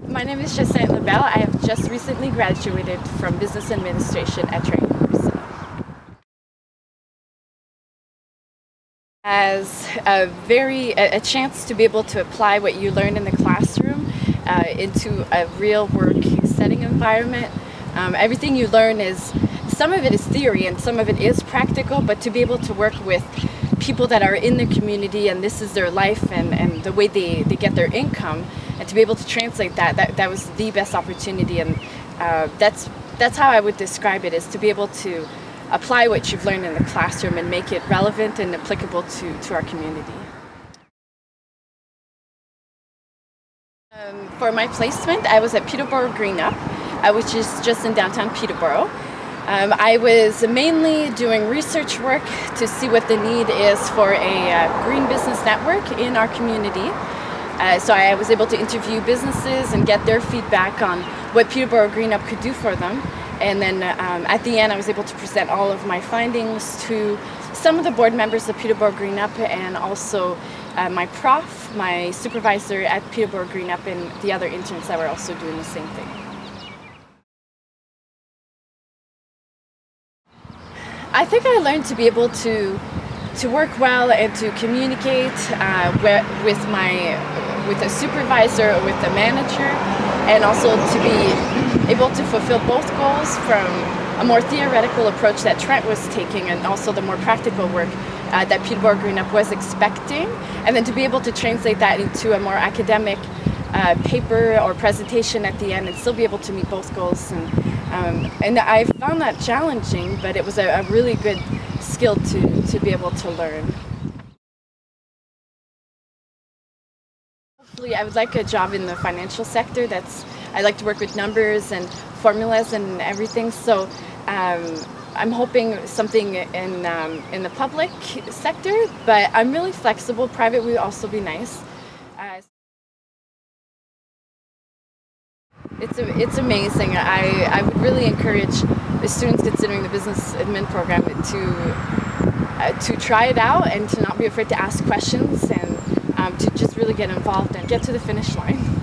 My name is Jacinthe Lebel. I have just recently graduated from Business Administration at Trent University. As a very a, a chance to be able to apply what you learn in the classroom uh, into a real work setting environment. Um, everything you learn is some of it is theory and some of it is practical, but to be able to work with people that are in the community and this is their life and, and the way they, they get their income and to be able to translate that, that, that was the best opportunity and uh, that's, that's how I would describe it is to be able to apply what you've learned in the classroom and make it relevant and applicable to, to our community. Um, for my placement, I was at Peterborough Green Up, uh, which is just in downtown Peterborough. Um, I was mainly doing research work to see what the need is for a uh, green business network in our community. Uh, so I was able to interview businesses and get their feedback on what Peterborough Green Up could do for them. And then um, at the end, I was able to present all of my findings to some of the board members of Peterborough Green Up and also uh, my prof, my supervisor at Peterborough Green Up, and the other interns that were also doing the same thing. I think I learned to be able to to work well and to communicate uh, with my with a supervisor or with a manager, and also to be able to fulfill both goals from a more theoretical approach that Trent was taking, and also the more practical work uh, that Peterborough Green Up was expecting, and then to be able to translate that into a more academic uh, paper or presentation at the end, and still be able to meet both goals and um, and I found that challenging, but it was a, a really good skill to, to be able to learn. Hopefully I would like a job in the financial sector. That's I like to work with numbers and formulas and everything. So um, I'm hoping something in um, in the public sector, but I'm really flexible. Private would also be nice. It's, it's amazing. I, I would really encourage the students considering the business admin program to uh, to try it out and to not be afraid to ask questions and um, to just really get involved and get to the finish line.